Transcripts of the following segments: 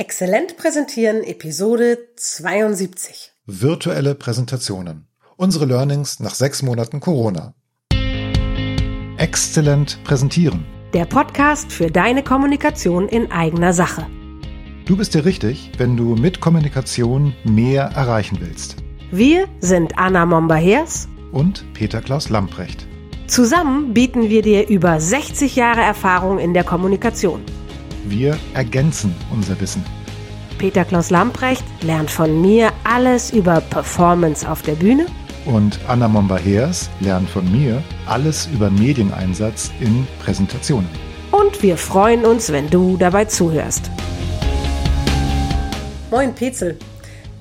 Exzellent präsentieren Episode 72. Virtuelle Präsentationen. Unsere Learnings nach sechs Monaten Corona. Exzellent präsentieren. Der Podcast für deine Kommunikation in eigener Sache. Du bist dir richtig, wenn du mit Kommunikation mehr erreichen willst. Wir sind Anna Momba-Hers Und Peter Klaus Lamprecht. Zusammen bieten wir dir über 60 Jahre Erfahrung in der Kommunikation. Wir ergänzen unser Wissen. Peter Klaus Lamprecht lernt von mir alles über Performance auf der Bühne Und Anna Momba-Heers lernt von mir alles über Medieneinsatz in Präsentationen. und wir freuen uns, wenn du dabei zuhörst. Moin Petzel.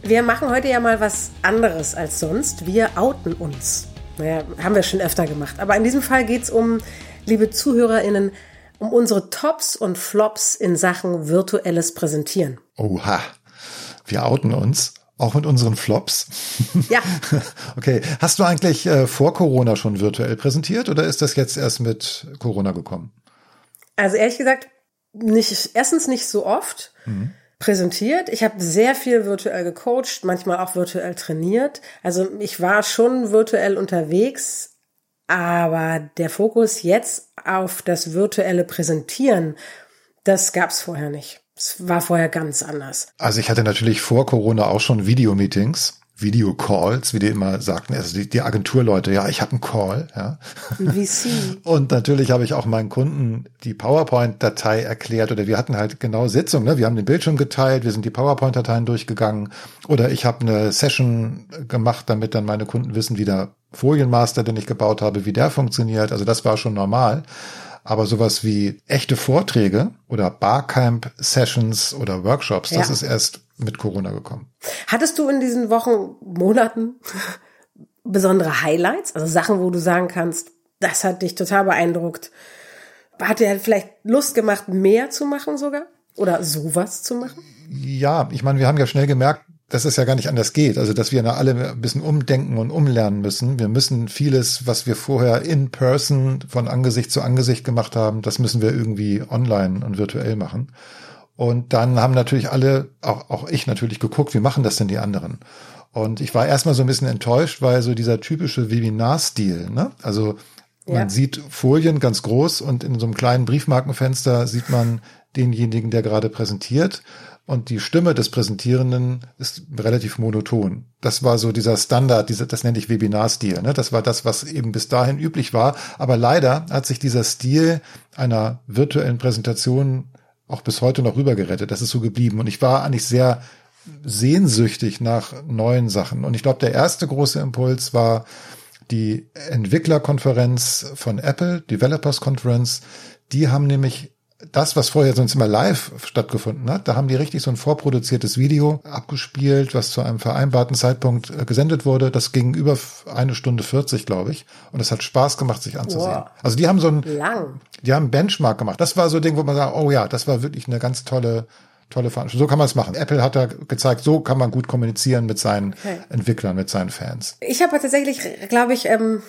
Wir machen heute ja mal was anderes als sonst. Wir outen uns. Naja, haben wir schon öfter gemacht. Aber in diesem Fall geht's um, liebe ZuhörerInnen, um unsere Tops und Flops in Sachen virtuelles Präsentieren. Oha, wir outen uns, auch mit unseren Flops. Ja. Okay, hast du eigentlich äh, vor Corona schon virtuell präsentiert oder ist das jetzt erst mit Corona gekommen? Also ehrlich gesagt, nicht, erstens nicht so oft präsentiert. Ich habe sehr viel virtuell gecoacht, manchmal auch virtuell trainiert. Also ich war schon virtuell unterwegs, aber der Fokus jetzt auf das virtuelle Präsentieren, das gab's vorher nicht. Es war vorher ganz anders. Also ich hatte natürlich vor Corona auch schon Videomeetings, Videocalls, wie die immer sagten, also die, die Agenturleute, ja, ich habe einen Call, ja. VC. Und natürlich habe ich auch meinen Kunden die PowerPoint-Datei erklärt oder wir hatten halt genau Sitzung, ne? Wir haben den Bildschirm geteilt, wir sind die PowerPoint-Dateien durchgegangen oder ich habe eine Session gemacht, damit dann meine Kunden wissen, wie der Folienmaster, den ich gebaut habe, wie der funktioniert. Also das war schon normal. Aber sowas wie echte Vorträge oder Barcamp-Sessions oder Workshops, das Ja. ist erst mit Corona gekommen. Hattest du in diesen Wochen, Monaten besondere Highlights? Also Sachen, wo du sagen kannst, das hat dich total beeindruckt. Hat dir vielleicht Lust gemacht, mehr zu machen sogar? Oder sowas zu machen? Ja, ich meine, wir haben ja schnell gemerkt, dass es ja gar nicht anders geht. Also, dass wir da alle ein bisschen umdenken und umlernen müssen. Wir müssen vieles, was wir vorher in person von Angesicht zu Angesicht gemacht haben, das müssen wir irgendwie online und virtuell machen. Und dann haben natürlich alle, auch, auch ich natürlich geguckt, wie machen das denn die anderen? Und ich war erstmal so ein bisschen enttäuscht, weil so dieser typische Webinar-Stil, ne? Also man Ja. sieht Folien ganz groß und in so einem kleinen Briefmarkenfenster sieht man denjenigen, der gerade präsentiert. Und die Stimme des Präsentierenden ist relativ monoton. Das war so dieser Standard, dieser, das nenne ich Webinar-Stil. Ne? Das war das, was eben bis dahin üblich war. Aber leider hat sich dieser Stil einer virtuellen Präsentation auch bis heute noch rübergerettet. Das ist so geblieben. Und ich war eigentlich sehr sehnsüchtig nach neuen Sachen. Und ich glaube, der erste große Impuls war die Entwicklerkonferenz von Apple, Developers Conference. Die haben nämlich das, was vorher sonst immer live stattgefunden hat, da haben die richtig so ein vorproduziertes Video abgespielt, was zu einem vereinbarten Zeitpunkt äh, gesendet wurde. Das ging über eine Stunde 40, glaube ich. Und es hat Spaß gemacht, sich anzusehen. Wow. Also die haben so ein, Lang. die haben einen Benchmark gemacht. Das war so ein Ding, wo man sagt, oh ja, das war wirklich eine ganz tolle, tolle Veranstaltung. So kann man es machen. Apple hat da gezeigt, so kann man gut kommunizieren mit seinen Okay. Entwicklern, mit seinen Fans. Ich habe tatsächlich, glaube ich, ähm,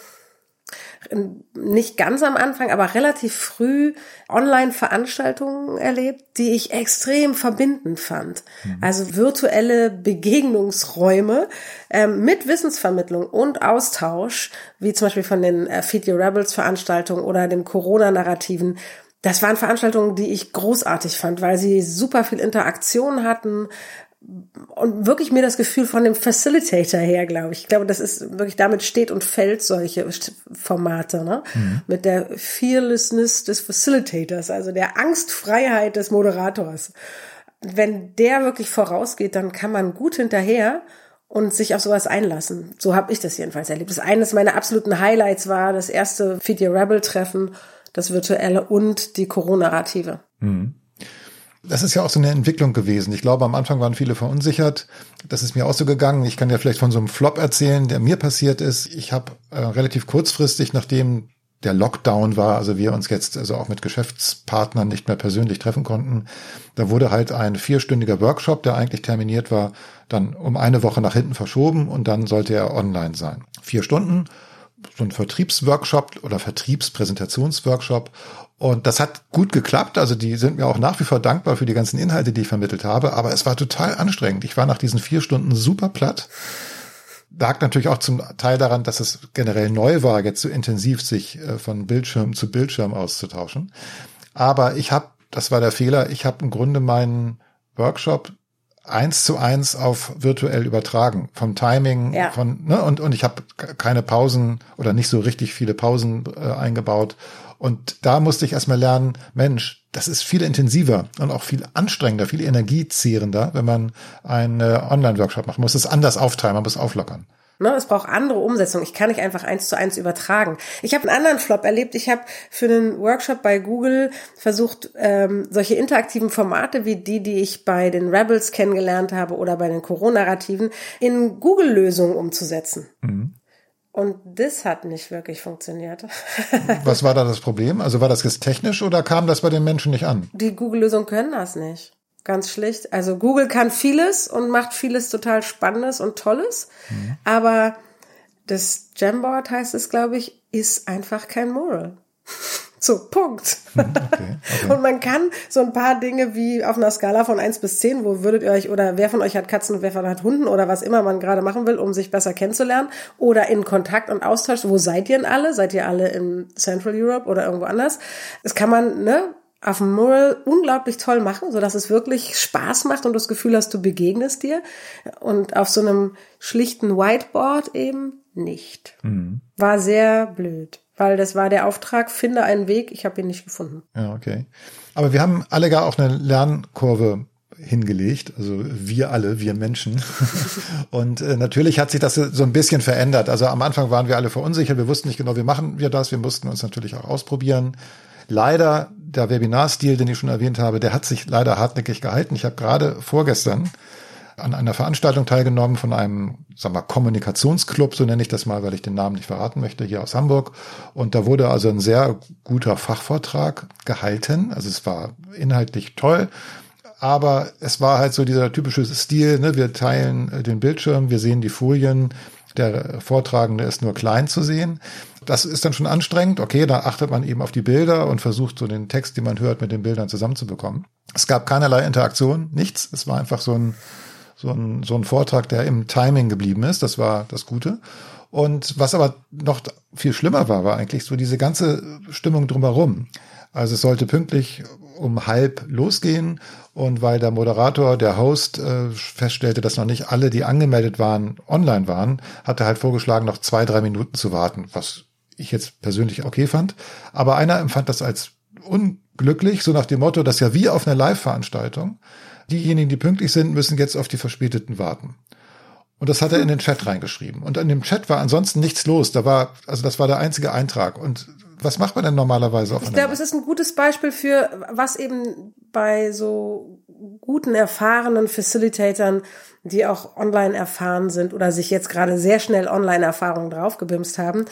nicht ganz am Anfang, aber relativ früh Online-Veranstaltungen erlebt, die ich extrem verbindend fand. Also virtuelle Begegnungsräume ähm, mit Wissensvermittlung und Austausch, wie zum Beispiel von den äh, Feed Your Rebels Veranstaltungen oder den Corona-Narrativen. Das waren Veranstaltungen, die ich großartig fand, weil sie super viel Interaktion hatten, und wirklich mir das Gefühl von dem Facilitator her, glaube ich. Ich glaube, das ist wirklich damit steht und fällt solche Formate, ne? Mit der Fearlessness des Facilitators, also der Angstfreiheit des Moderators. Wenn der wirklich vorausgeht, dann kann man gut hinterher und sich auf sowas einlassen. So habe ich das jedenfalls erlebt. Das eines meiner absoluten Highlights war das erste Feed Your Rebel Treffen, das virtuelle und die Corona-Narrative. Das ist ja auch so eine Entwicklung gewesen. Ich glaube, am Anfang waren viele verunsichert. Das ist mir auch so gegangen. Ich kann ja vielleicht von so einem Flop erzählen, der mir passiert ist. Ich habe äh, relativ kurzfristig, nachdem der Lockdown war, also wir uns jetzt also auch mit Geschäftspartnern nicht mehr persönlich treffen konnten, da wurde halt ein vierstündiger Workshop, der eigentlich terminiert war, dann um eine Woche nach hinten verschoben und dann sollte er online sein. Vier Stunden, so ein Vertriebsworkshop oder Vertriebspräsentationsworkshop Und das hat gut geklappt. Also die sind mir auch nach wie vor dankbar für die ganzen Inhalte, die ich vermittelt habe. Aber es war total anstrengend. Ich war nach diesen vier Stunden super platt. Lag natürlich auch zum Teil daran, dass es generell neu war, jetzt so intensiv sich äh, von Bildschirm zu Bildschirm auszutauschen. Aber ich habe, das war der Fehler, ich habe im Grunde meinen Workshop eins zu eins auf virtuell übertragen. Vom Timing, ja. von, ne, und, und ich habe keine Pausen oder nicht so richtig viele Pausen äh, eingebaut. Und da musste ich erstmal lernen, Mensch, das ist viel intensiver und auch viel anstrengender, viel energiezehrender, wenn man einen äh, Online-Workshop macht. Man muss es anders aufteilen, man muss auflockern. Ne, es braucht andere Umsetzung. Ich kann nicht einfach eins zu eins übertragen. Ich habe einen anderen Flop erlebt. Ich habe für einen Workshop bei Google versucht, ähm, solche interaktiven Formate wie die, die ich bei den Rebels kennengelernt habe oder bei den Corona-Narrativen in Google-Lösungen umzusetzen. Mhm. Und das hat nicht wirklich funktioniert. Was war da das Problem? Also war das jetzt technisch oder kam das bei den Menschen nicht an? Die Google-Lösungen können das nicht. Ganz schlicht. Also Google kann vieles und macht vieles total Spannendes und Tolles. Mhm. Aber das Jamboard heißt es, glaube ich, ist einfach kein Moral. So, Punkt. Hm, okay, okay. Und man kann so ein paar Dinge wie auf einer Skala von eins bis zehn, wo würdet ihr euch oder wer von euch hat Katzen und wer von euch hat Hunden oder was immer man gerade machen will, um sich besser kennenzulernen oder in Kontakt und Austausch, wo seid ihr denn alle? Seid ihr alle in Central Europe oder irgendwo anders? Das kann man, ne, auf dem Mural unglaublich toll machen, so dass es wirklich Spaß macht und das Gefühl hast, du begegnest dir. Und auf so einem schlichten Whiteboard eben nicht. Mhm. War sehr blöd weil das war der Auftrag, finde einen Weg, ich habe ihn nicht gefunden. Ja, okay. Aber wir haben alle gar auch eine Lernkurve hingelegt, also wir alle, wir Menschen. Und äh, natürlich hat sich das so ein bisschen verändert. Also am Anfang waren wir alle verunsichert, wir wussten nicht genau, wie machen wir das, wir mussten uns natürlich auch ausprobieren. Leider, der Webinarstil, den ich schon erwähnt habe, der hat sich leider hartnäckig gehalten. Ich habe gerade vorgestern an einer Veranstaltung teilgenommen von einem, sagen wir, Kommunikationsclub, so nenne ich das mal, weil ich den Namen nicht verraten möchte, hier aus Hamburg. Und da wurde also ein sehr guter Fachvortrag gehalten. Also es war inhaltlich toll. Aber es war halt so dieser typische Stil, ne? wir teilen äh, den Bildschirm, wir sehen die Folien, der Vortragende ist nur klein zu sehen. Das ist dann schon anstrengend. Okay, da achtet man eben auf die Bilder und versucht so den Text, den man hört, mit den Bildern zusammenzubekommen. Es gab keinerlei Interaktion, nichts. Es war einfach so ein so ein, so ein Vortrag, der im Timing geblieben ist. Das war das Gute. Und was aber noch viel schlimmer war, war eigentlich so diese ganze Stimmung drumherum. Also es sollte pünktlich um halb losgehen und weil der Moderator, der Host äh, feststellte, dass noch nicht alle, die angemeldet waren, online waren, hat er halt vorgeschlagen, noch zwei, drei Minuten zu warten, was ich jetzt persönlich okay fand. Aber einer empfand das als unglücklich, so nach dem Motto, dass ja wie auf einer Live-Veranstaltung diejenigen, die pünktlich sind, müssen jetzt auf die Verspäteten warten. Und das hat er in den Chat reingeschrieben. Und in dem Chat war ansonsten nichts los. Da war, also das war der einzige Eintrag. Und was macht man denn normalerweise auf Ich glaube, es ist ein gutes Beispiel für, was eben bei so guten, erfahrenen Facilitatern, die auch online erfahren sind oder sich jetzt gerade sehr schnell Online-Erfahrungen draufgebimst haben,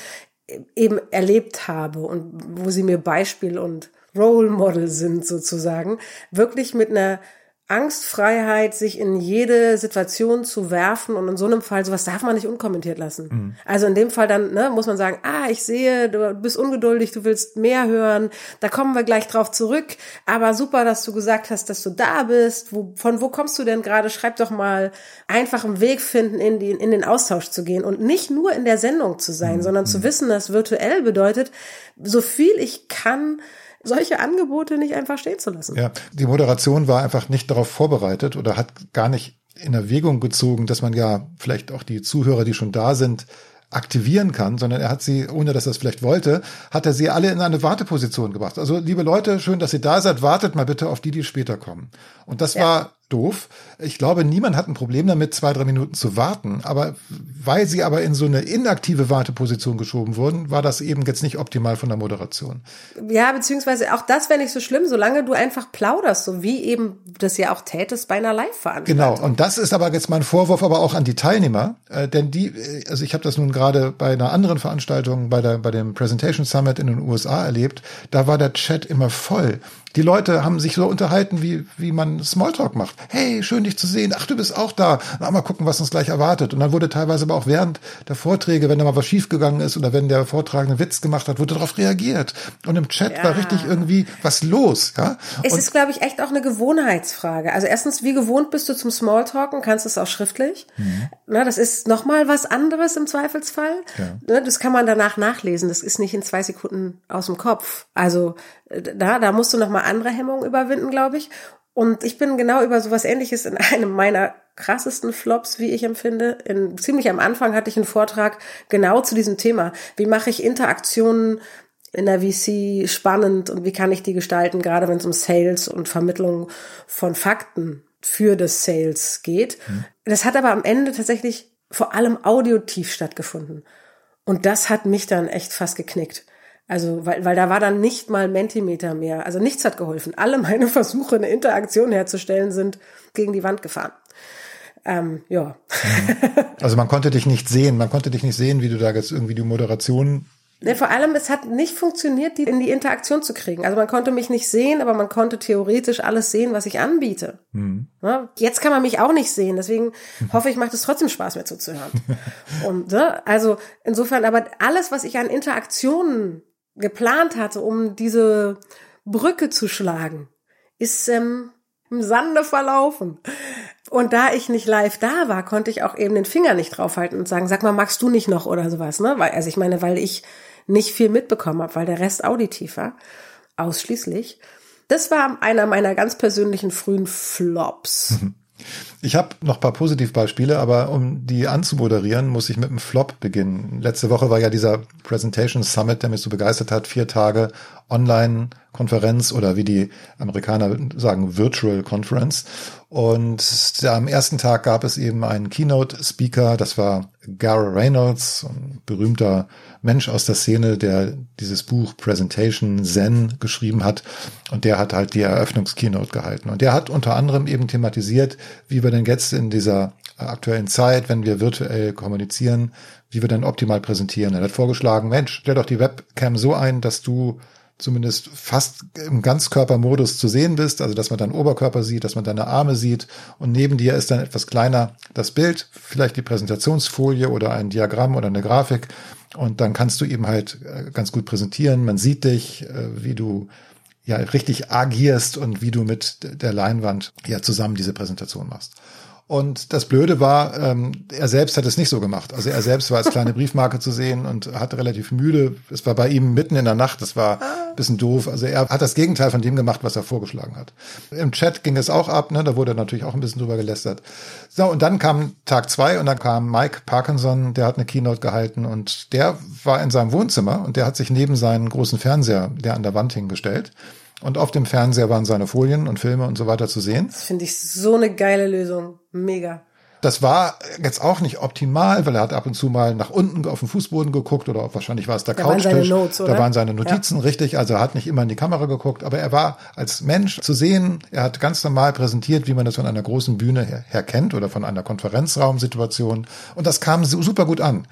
eben erlebt habe und wo sie mir Beispiel und Role Model sind sozusagen, wirklich mit einer Angstfreiheit, sich in jede Situation zu werfen und in so einem Fall, sowas darf man nicht unkommentiert lassen. Mhm. Also in dem Fall dann ne, muss man sagen, ah, ich sehe, du bist ungeduldig, du willst mehr hören, da kommen wir gleich drauf zurück, aber super, dass du gesagt hast, dass du da bist, wo, von wo kommst du denn gerade, schreib doch mal, einfach einen Weg finden, in, die, in den Austausch zu gehen und nicht nur in der Sendung zu sein, mhm. sondern zu mhm. wissen, dass virtuell bedeutet, so viel ich kann, solche Angebote nicht einfach stehen zu lassen. Ja, die Moderation war einfach nicht darauf vorbereitet oder hat gar nicht in Erwägung gezogen, dass man ja vielleicht auch die Zuhörer, die schon da sind, aktivieren kann, sondern er hat sie, ohne dass er es vielleicht wollte, hat er sie alle in eine Warteposition gebracht. Also, liebe Leute, schön, dass ihr da seid, wartet mal bitte auf die, die später kommen. Und das ja. war doof. Ich glaube, niemand hat ein Problem damit, zwei, drei Minuten zu warten. Aber weil sie aber in so eine inaktive Warteposition geschoben wurden, war das eben jetzt nicht optimal von der Moderation. Ja, beziehungsweise auch das wäre nicht so schlimm, solange du einfach plauderst, so wie eben das ja auch tätest bei einer Live-Veranstaltung. Genau. Und das ist aber jetzt mein Vorwurf, aber auch an die Teilnehmer, äh, denn die, äh, also ich habe das nun gerade bei einer anderen Veranstaltung, bei der bei dem Presentation Summit in den USA erlebt. Da war der Chat immer voll Die Leute haben sich so unterhalten, wie, wie man Smalltalk macht. Hey, schön dich zu sehen. Ach, du bist auch da. Na, mal gucken, was uns gleich erwartet. Und dann wurde teilweise aber auch während der Vorträge, wenn da mal was schiefgegangen ist oder wenn der Vortragende Witz gemacht hat, wurde darauf reagiert. Und im Chat ja. war richtig irgendwie was los. Ja? Es und ist, glaube ich, echt auch eine Gewohnheitsfrage. Also erstens, wie gewohnt bist du zum Smalltalken? Kannst du es auch schriftlich? Mhm. Na, das ist nochmal was anderes im Zweifelsfall. Ja. Ne, das kann man danach nachlesen. Das ist nicht in zwei Sekunden aus dem Kopf. Also da, da musst du nochmal andere Hemmungen überwinden, glaube ich. Und ich bin genau über sowas ähnliches in einem meiner krassesten Flops, wie ich empfinde. In, ziemlich am Anfang hatte ich einen Vortrag genau zu diesem Thema. Wie mache ich Interaktionen in der VC spannend und wie kann ich die gestalten, gerade wenn es um Sales und Vermittlung von Fakten für das Sales geht. Mhm. Das hat aber am Ende tatsächlich vor allem audiotief stattgefunden. Und das hat mich dann echt fast geknickt. Also, weil, weil da war dann nicht mal Mentimeter mehr. Also nichts hat geholfen. Alle meine Versuche, eine Interaktion herzustellen, sind gegen die Wand gefahren. Ähm, ja. Also man konnte dich nicht sehen. Man konnte dich nicht sehen, wie du da jetzt irgendwie die Moderation Ne, vor allem, es hat nicht funktioniert, die in die Interaktion zu kriegen. Also man konnte mich nicht sehen, aber man konnte theoretisch alles sehen, was ich anbiete. Mhm. Ne? Jetzt kann man mich auch nicht sehen, deswegen hoffe ich, macht es trotzdem Spaß, mir zuzuhören. Und ne, also insofern, aber alles, was ich an Interaktionen geplant hatte, um diese Brücke zu schlagen, ist ähm, im Sande verlaufen. Und da ich nicht live da war, konnte ich auch eben den Finger nicht draufhalten und sagen, sag mal, magst du nicht noch oder sowas, ne? Weil, also ich meine, weil ich nicht viel mitbekommen habe, weil der Rest auditiv war. Ausschließlich. Das war einer meiner ganz persönlichen frühen Flops. Ich habe noch paar Positivbeispiele, aber um die anzumoderieren, muss ich mit einem Flop beginnen. Letzte Woche war ja dieser Presentation Summit, der mich so begeistert hat. Vier Tage Online-Konferenz oder wie die Amerikaner sagen, Virtual Conference. Und am ersten Tag gab es eben einen Keynote-Speaker, das war Gara Reynolds, ein berühmter Mensch aus der Szene, der dieses Buch Presentation Zen geschrieben hat. Und der hat halt die Eröffnungskeynote gehalten. Und der hat unter anderem eben thematisiert, wie wir denn jetzt in dieser aktuellen Zeit, wenn wir virtuell kommunizieren, wie wir dann optimal präsentieren. Er hat vorgeschlagen, Mensch, stell doch die Webcam so ein, dass du zumindest fast im Ganzkörpermodus zu sehen bist, also dass man deinen Oberkörper sieht, dass man deine Arme sieht und neben dir ist dann etwas kleiner das Bild, vielleicht die Präsentationsfolie oder ein Diagramm oder eine Grafik und dann kannst du eben halt äh, ganz gut präsentieren, man sieht dich, äh, wie du ja richtig agierst und wie du mit der Leinwand ja zusammen diese Präsentation machst. Und das Blöde war, ähm, er selbst hat es nicht so gemacht. Also er selbst war als kleine Briefmarke zu sehen und hatte relativ müde. Es war bei ihm mitten in der Nacht. Das war ein bisschen doof. Also er hat das Gegenteil von dem gemacht, was er vorgeschlagen hat. Im Chat ging es auch ab. Ne? Da wurde natürlich auch ein bisschen drüber gelästert. So, und dann kam Tag zwei und dann kam Mike Parkinson, der hat eine Keynote gehalten und der war in seinem Wohnzimmer und der hat sich neben seinen großen Fernseher, der an der Wand hingestellt. Und auf dem Fernseher waren seine Folien und Filme und so weiter zu sehen. Das finde ich so eine geile Lösung. Mega. Das war jetzt auch nicht optimal, weil er hat ab und zu mal nach unten auf den Fußboden geguckt oder wahrscheinlich war es der da Couchtisch. Waren Notes? Da waren seine Notizen ja. richtig. Also er hat nicht immer in die Kamera geguckt, aber er war als Mensch zu sehen. Er hat ganz normal präsentiert, wie man das von einer großen Bühne her, her kennt oder von einer Konferenzraumsituation. Und das kam super gut an.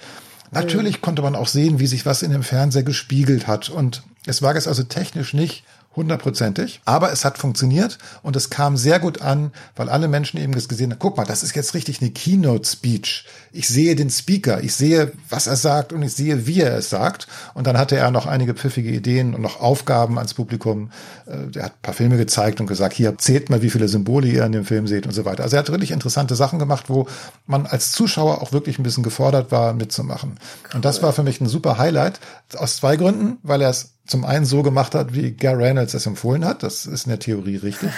Natürlich konnte man auch sehen, wie sich was in dem Fernseher gespiegelt hat. Und es war jetzt also technisch nicht hundertprozentig. Aber es hat funktioniert und es kam sehr gut an, weil alle Menschen eben das gesehen haben, guck mal, das ist jetzt richtig eine Keynote-Speech. Ich sehe den Speaker, ich sehe, was er sagt und ich sehe, wie er es sagt. Und dann hatte er noch einige pfiffige Ideen und noch Aufgaben ans Publikum. Äh, er hat ein paar Filme gezeigt und gesagt, hier zählt mal, wie viele Symbole ihr in dem Film seht und so weiter. Also er hat wirklich interessante Sachen gemacht, wo man als Zuschauer auch wirklich ein bisschen gefordert war, mitzumachen. Cool. Und das war für mich ein super Highlight aus zwei Gründen, weil er es zum einen so gemacht hat, wie Gar Reynolds es empfohlen hat. Das ist in der Theorie richtig.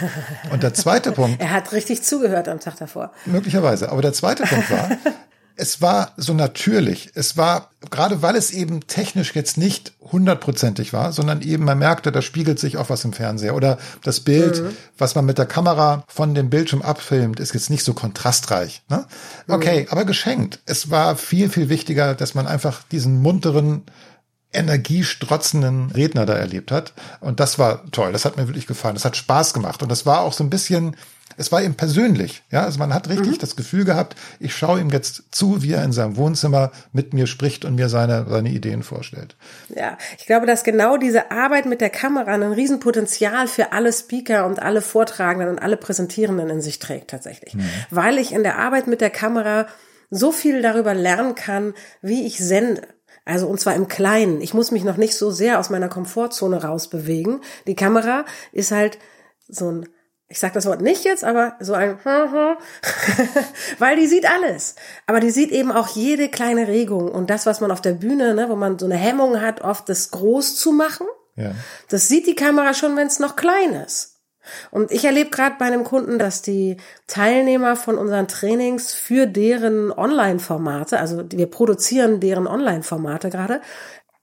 Und der zweite Punkt. er hat richtig zugehört am Tag davor. Möglicherweise. Aber der zweite Punkt war, es war so natürlich. Es war, gerade weil es eben technisch jetzt nicht hundertprozentig war, sondern eben man merkte, da spiegelt sich auch was im Fernseher. Oder das Bild, mhm. was man mit der Kamera von dem Bildschirm abfilmt, ist jetzt nicht so kontrastreich. Ne? Okay, mhm. aber geschenkt. Es war viel, viel wichtiger, dass man einfach diesen munteren, energiestrotzenden Redner da erlebt hat. Und das war toll. Das hat mir wirklich gefallen. Das hat Spaß gemacht. Und das war auch so ein bisschen Es war ihm persönlich, ja, also man hat richtig mhm. das Gefühl gehabt, ich schaue ihm jetzt zu, wie er in seinem Wohnzimmer mit mir spricht und mir seine, seine Ideen vorstellt. Ja, ich glaube, dass genau diese Arbeit mit der Kamera ein Riesenpotenzial für alle Speaker und alle Vortragenden und alle Präsentierenden in sich trägt tatsächlich. Mhm. Weil ich in der Arbeit mit der Kamera so viel darüber lernen kann, wie ich sende. Also und zwar im Kleinen. Ich muss mich noch nicht so sehr aus meiner Komfortzone rausbewegen. Die Kamera ist halt so ein ich sage das Wort nicht jetzt, aber so ein, weil die sieht alles. Aber die sieht eben auch jede kleine Regung und das, was man auf der Bühne, ne, wo man so eine Hemmung hat, oft das groß zu machen, ja. das sieht die Kamera schon, wenn es noch klein ist. Und ich erlebe gerade bei einem Kunden, dass die Teilnehmer von unseren Trainings für deren Online-Formate, also wir produzieren deren Online-Formate gerade,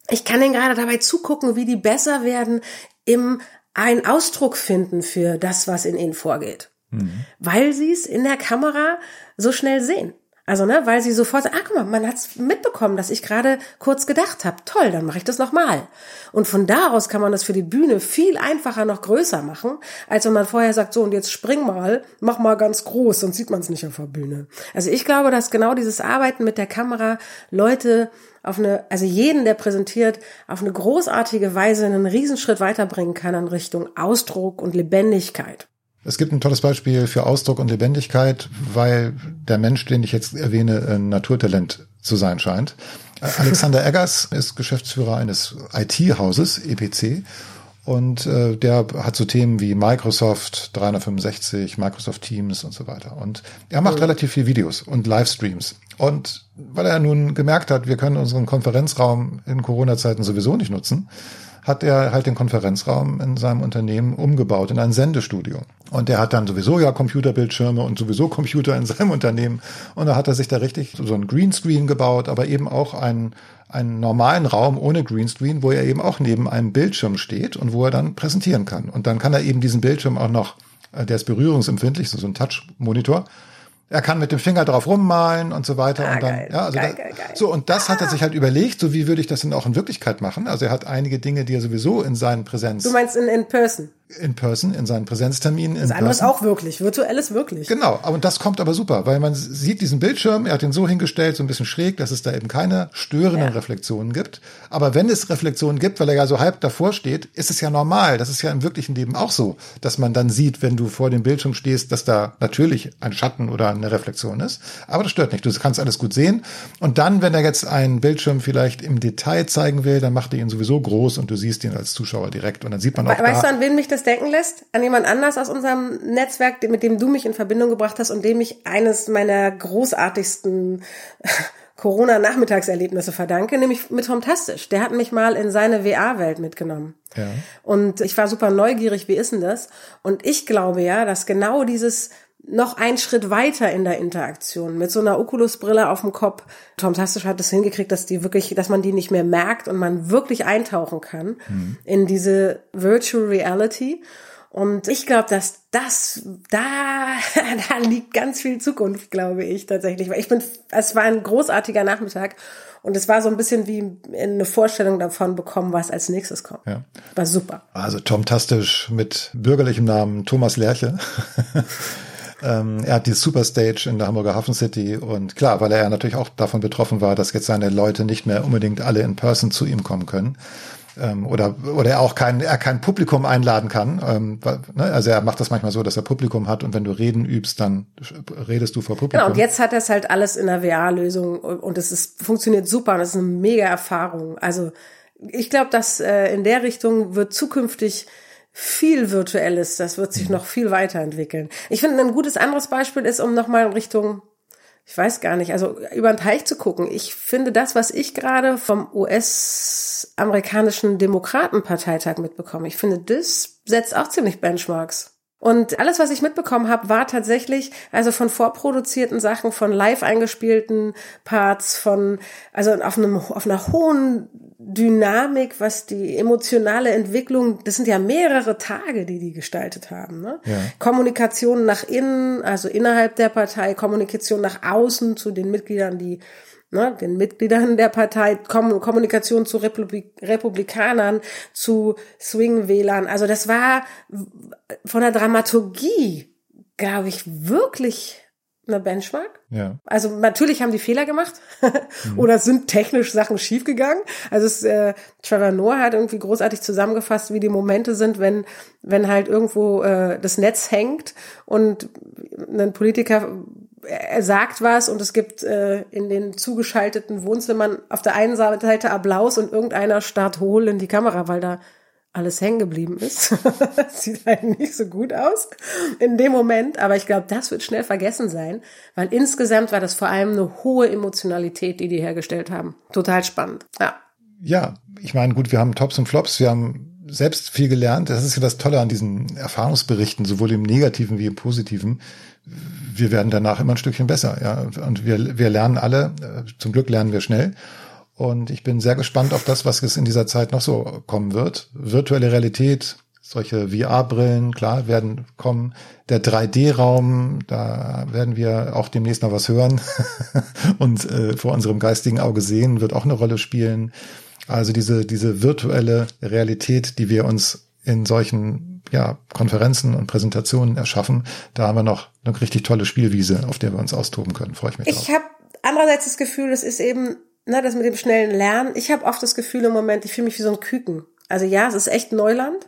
ich kann denen gerade dabei zugucken, wie die besser werden im einen Ausdruck finden für das, was in ihnen vorgeht. Mhm. Weil sie es in der Kamera so schnell sehen. Also, ne, weil sie sofort, ah, guck mal, man hat's mitbekommen, dass ich gerade kurz gedacht habe. Toll, dann mache ich das nochmal. Und von da aus kann man das für die Bühne viel einfacher noch größer machen, als wenn man vorher sagt, so und jetzt spring mal, mach mal ganz groß, sonst sieht man es nicht auf der Bühne. Also ich glaube, dass genau dieses Arbeiten mit der Kamera Leute auf eine, also jeden, der präsentiert, auf eine großartige Weise einen Riesenschritt weiterbringen kann in Richtung Ausdruck und Lebendigkeit. Es gibt ein tolles Beispiel für Ausdruck und Lebendigkeit, weil der Mensch, den ich jetzt erwähne, ein Naturtalent zu sein scheint. Alexander Eggers ist Geschäftsführer eines IT-Hauses, EPC, und äh, der hat so Themen wie Microsoft 365, Microsoft Teams und so weiter. Und er macht mhm. relativ viel Videos und Livestreams. Und weil er nun gemerkt hat, wir können unseren Konferenzraum in Corona-Zeiten sowieso nicht nutzen, hat er halt den Konferenzraum in seinem Unternehmen umgebaut in ein Sendestudio. Und er hat dann sowieso ja Computerbildschirme und sowieso Computer in seinem Unternehmen. Und da hat er sich da richtig so ein Greenscreen gebaut, aber eben auch einen, einen normalen Raum ohne Greenscreen, wo er eben auch neben einem Bildschirm steht und wo er dann präsentieren kann. Und dann kann er eben diesen Bildschirm auch noch, äh, der ist berührungsempfindlich, so ein Touch-Monitor, er kann mit dem Finger drauf rummalen und so weiter. Ah, und dann, geil, ja, also geil, da, geil, so, und das ah. hat er ah. sich halt überlegt, so wie würde ich das denn auch in Wirklichkeit machen? Also er hat einige Dinge, die er sowieso in seinen Präsenz. Du meinst in, in person? In person, in seinen Präsenzterminen. Das andere ist auch wirklich, virtuelles wirklich. Genau, und das kommt aber super, weil man sieht diesen Bildschirm, er hat ihn so hingestellt, so ein bisschen schräg, dass es da eben keine störenden ja. Reflexionen gibt. Aber wenn es Reflexionen gibt, weil er ja so halb davor steht, ist es ja normal. Das ist ja im wirklichen Leben auch so, dass man dann sieht, wenn du vor dem Bildschirm stehst, dass da natürlich ein Schatten oder eine Reflexion ist. Aber das stört nicht. Du kannst alles gut sehen. Und dann, wenn er jetzt einen Bildschirm vielleicht im Detail zeigen will, dann macht er ihn sowieso groß und du siehst ihn als Zuschauer direkt. Und dann sieht man auch. Weißt da, du, an wen mich das denken lässt? An jemand anders aus unserem Netzwerk, mit dem du mich in Verbindung gebracht hast und dem ich eines meiner großartigsten Corona-Nachmittagserlebnisse verdanke, nämlich mit Tom Tastisch. Der hat mich mal in seine WA-Welt mitgenommen. Ja. Und ich war super neugierig, wie ist denn das? Und ich glaube ja, dass genau dieses noch einen Schritt weiter in der Interaktion mit so einer Oculus-Brille auf dem Kopf. Tom Tastisch hat es hingekriegt, dass die wirklich, dass man die nicht mehr merkt und man wirklich eintauchen kann mhm. in diese Virtual Reality. Und ich glaube, dass das, da, da liegt ganz viel Zukunft, glaube ich tatsächlich. Weil ich bin, es war ein großartiger Nachmittag und es war so ein bisschen wie eine Vorstellung davon bekommen, was als nächstes kommt. Ja. War super. Also Tom Tastisch mit bürgerlichem Namen Thomas Lerche. Ähm, er hat die Superstage in der Hamburger Hafen City und klar, weil er ja natürlich auch davon betroffen war, dass jetzt seine Leute nicht mehr unbedingt alle in Person zu ihm kommen können. Ähm, oder oder er auch kein er kein Publikum einladen kann. Ähm, ne? Also er macht das manchmal so, dass er Publikum hat und wenn du Reden übst, dann redest du vor Publikum. Genau, und jetzt hat er es halt alles in der VR-Lösung und es ist funktioniert super und es ist eine mega Erfahrung. Also ich glaube, dass äh, in der Richtung wird zukünftig viel Virtuelles, das wird sich noch viel weiterentwickeln. Ich finde, ein gutes anderes Beispiel ist, um nochmal in Richtung, ich weiß gar nicht, also über den Teich zu gucken. Ich finde das, was ich gerade vom US-amerikanischen Demokratenparteitag mitbekomme, ich finde, das setzt auch ziemlich Benchmarks. Und alles, was ich mitbekommen habe, war tatsächlich also von vorproduzierten Sachen, von live eingespielten Parts, von also auf einem auf einer hohen Dynamik, was die emotionale Entwicklung, das sind ja mehrere Tage, die die gestaltet haben. Ne? Ja. Kommunikation nach innen, also innerhalb der Partei, Kommunikation nach außen zu den Mitgliedern, die ne, den Mitgliedern der Partei, Kommunikation zu Republik Republikanern, zu Swing-Wählern. Also das war von der Dramaturgie glaube ich, wirklich eine Benchmark. Ja. Also natürlich haben die Fehler gemacht mhm. oder sind technisch Sachen schiefgegangen. Also es, äh, Trevor Noah hat irgendwie großartig zusammengefasst, wie die Momente sind, wenn wenn halt irgendwo äh, das Netz hängt und ein Politiker er sagt was und es gibt äh, in den zugeschalteten Wohnzimmern auf der einen Seite Applaus und irgendeiner starrt hohl in die Kamera, weil da alles hängen geblieben ist. Sieht halt nicht so gut aus in dem Moment, aber ich glaube, das wird schnell vergessen sein, weil insgesamt war das vor allem eine hohe Emotionalität, die die hergestellt haben. Total spannend. Ja. Ja, ich meine, gut, wir haben Tops und Flops, wir haben selbst viel gelernt. Das ist ja das Tolle an diesen Erfahrungsberichten, sowohl im Negativen wie im Positiven. Wir werden danach immer ein Stückchen besser, ja. Und wir, wir lernen alle, äh, zum Glück lernen wir schnell. Und ich bin sehr gespannt auf das, was es in dieser Zeit noch so kommen wird. Virtuelle Realität, solche VR-Brillen, klar, werden kommen. Der 3D-Raum, da werden wir auch demnächst noch was hören und äh, vor unserem geistigen Auge sehen, wird auch eine Rolle spielen. Also diese, diese virtuelle Realität, die wir uns in solchen ja, Konferenzen und Präsentationen erschaffen, da haben wir noch eine richtig tolle Spielwiese, auf der wir uns austoben können. Freue ich mich ich habe andererseits das Gefühl, es ist eben na, das mit dem schnellen Lernen. Ich habe oft das Gefühl im Moment, ich fühle mich wie so ein Küken. Also ja, es ist echt Neuland.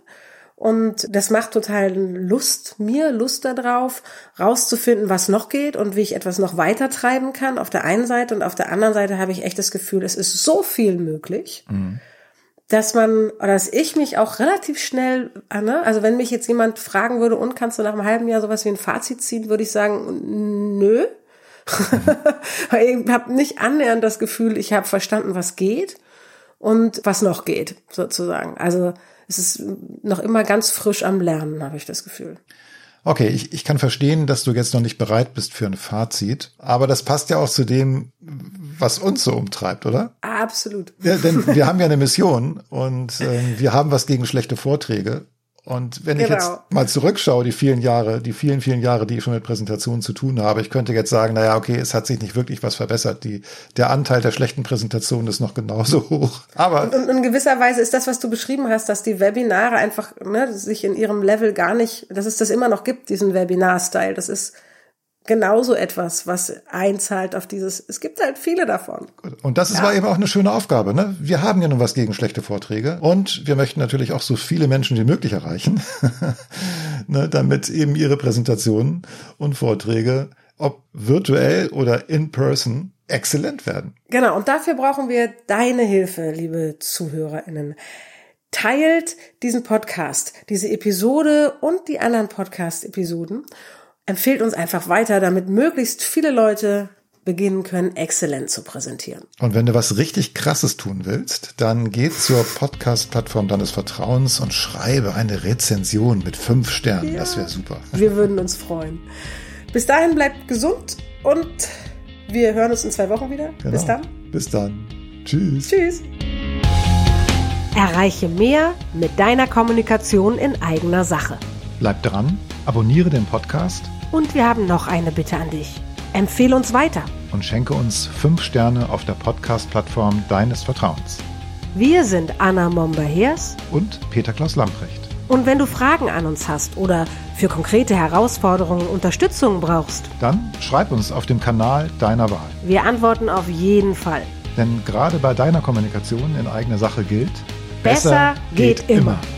Und das macht total Lust, mir Lust darauf, rauszufinden, was noch geht und wie ich etwas noch weiter treiben kann auf der einen Seite. Und auf der anderen Seite habe ich echt das Gefühl, es ist so viel möglich, mhm. dass man, oder dass ich mich auch relativ schnell, ne, also wenn mich jetzt jemand fragen würde, und kannst du nach einem halben Jahr sowas wie ein Fazit ziehen, würde ich sagen, nö. ich habe nicht annähernd das Gefühl, ich habe verstanden, was geht und was noch geht, sozusagen. Also es ist noch immer ganz frisch am Lernen, habe ich das Gefühl. Okay, ich, ich kann verstehen, dass du jetzt noch nicht bereit bist für ein Fazit, aber das passt ja auch zu dem, was uns so umtreibt, oder? Absolut. Ja, denn wir haben ja eine Mission und äh, wir haben was gegen schlechte Vorträge und wenn genau. ich jetzt mal zurückschaue, die vielen Jahre, die vielen, vielen Jahre, die ich schon mit Präsentationen zu tun habe, ich könnte jetzt sagen, naja, okay, es hat sich nicht wirklich was verbessert. Die, der Anteil der schlechten Präsentationen ist noch genauso hoch. Aber. Und, und in gewisser Weise ist das, was du beschrieben hast, dass die Webinare einfach, ne, sich in ihrem Level gar nicht, dass es das immer noch gibt, diesen Webinar-Style. Das ist, genauso etwas, was einzahlt auf dieses, es gibt halt viele davon. Und das ist ja. war eben auch eine schöne Aufgabe. Ne? Wir haben ja nun was gegen schlechte Vorträge und wir möchten natürlich auch so viele Menschen wie möglich erreichen, ne, damit eben ihre Präsentationen und Vorträge, ob virtuell oder in person, exzellent werden. Genau, und dafür brauchen wir deine Hilfe, liebe ZuhörerInnen. Teilt diesen Podcast, diese Episode und die anderen Podcast-Episoden empfehlt uns einfach weiter, damit möglichst viele Leute beginnen können, exzellent zu präsentieren. Und wenn du was richtig Krasses tun willst, dann geh zur Podcast-Plattform deines Vertrauens und schreibe eine Rezension mit fünf Sternen. Ja, das wäre super. Wir würden uns freuen. Bis dahin bleibt gesund und wir hören uns in zwei Wochen wieder. Genau. Bis dann. Bis dann. Tschüss. Tschüss. Erreiche mehr mit deiner Kommunikation in eigener Sache. Bleib dran, abonniere den Podcast und wir haben noch eine Bitte an dich. Empfehle uns weiter. Und schenke uns fünf Sterne auf der Podcast-Plattform deines Vertrauens. Wir sind Anna Momber-Hers und Peter Klaus Lamprecht. Und wenn du Fragen an uns hast oder für konkrete Herausforderungen Unterstützung brauchst, dann schreib uns auf dem Kanal deiner Wahl. Wir antworten auf jeden Fall. Denn gerade bei deiner Kommunikation in eigener Sache gilt, besser, besser geht, geht, immer. immer.